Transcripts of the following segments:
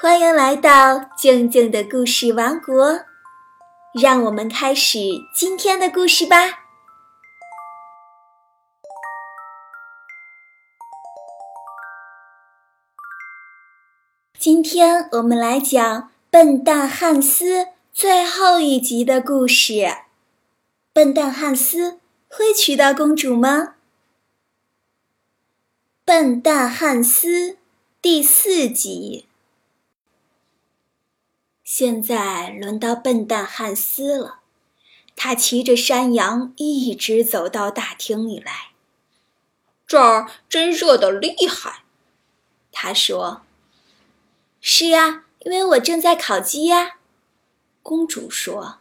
欢迎来到静静的故事王国，让我们开始今天的故事吧。今天我们来讲《笨蛋汉斯》最后一集的故事。笨蛋汉斯会娶到公主吗？笨蛋汉斯第四集。现在轮到笨蛋汉斯了，他骑着山羊一直走到大厅里来。这儿真热得厉害，他说：“是呀，因为我正在烤鸡呀。”公主说：“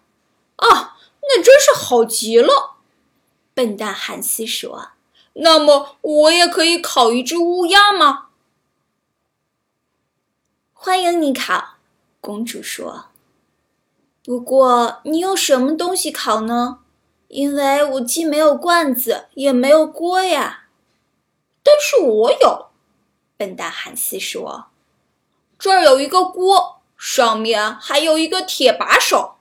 啊，那真是好极了。”笨蛋汉斯说。那么我也可以烤一只乌鸦吗？欢迎你烤，公主说。不过你用什么东西烤呢？因为我既没有罐子，也没有锅呀。但是我有，笨蛋汉斯说。这儿有一个锅，上面还有一个铁把手。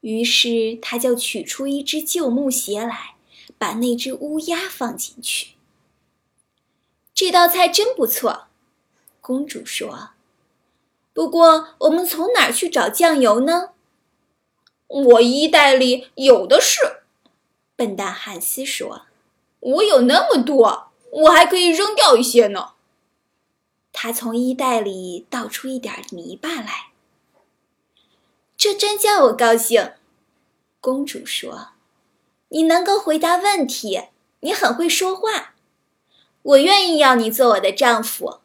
于是他就取出一只旧木鞋来。把那只乌鸦放进去。这道菜真不错，公主说。不过，我们从哪儿去找酱油呢？我衣袋里有的是。笨蛋汉斯说：“我有那么多，我还可以扔掉一些呢。”他从衣袋里倒出一点泥巴来。这真叫我高兴，公主说。你能够回答问题，你很会说话，我愿意要你做我的丈夫。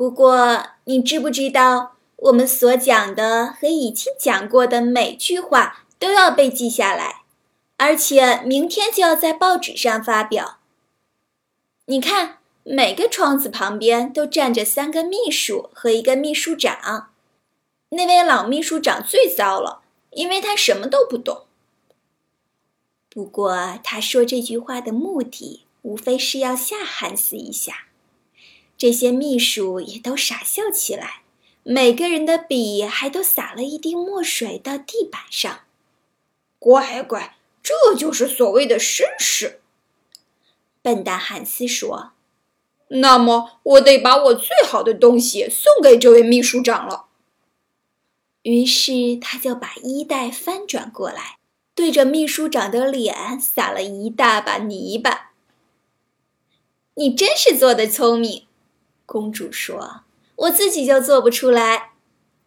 不过，你知不知道，我们所讲的和已经讲过的每句话都要被记下来，而且明天就要在报纸上发表。你看，每个窗子旁边都站着三个秘书和一个秘书长。那位老秘书长最糟了，因为他什么都不懂。不过，他说这句话的目的，无非是要吓汉斯一下。这些秘书也都傻笑起来，每个人的笔还都洒了一滴墨水到地板上。乖乖，这就是所谓的绅士。笨蛋汉斯说：“那么，我得把我最好的东西送给这位秘书长了。”于是，他就把衣袋翻转过来。对着秘书长的脸撒了一大把泥巴。你真是做的聪明，公主说：“我自己就做不出来，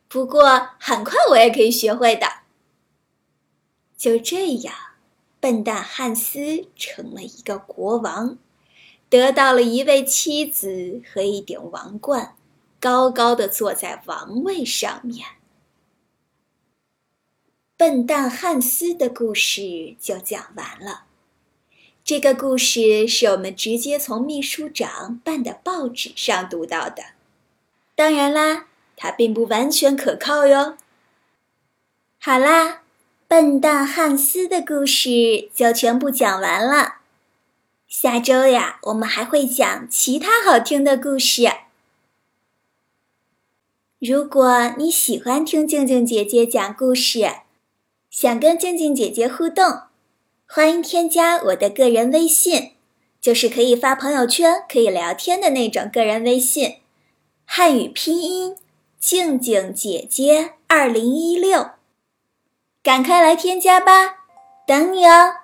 不过很快我也可以学会的。”就这样，笨蛋汉斯成了一个国王，得到了一位妻子和一顶王冠，高高的坐在王位上面。笨蛋汉斯的故事就讲完了。这个故事是我们直接从秘书长办的报纸上读到的，当然啦，它并不完全可靠哟。好啦，笨蛋汉斯的故事就全部讲完了。下周呀，我们还会讲其他好听的故事。如果你喜欢听静静姐姐讲故事，想跟静静姐姐互动，欢迎添加我的个人微信，就是可以发朋友圈、可以聊天的那种个人微信。汉语拼音：静静姐姐二零一六，赶快来添加吧，等你哦。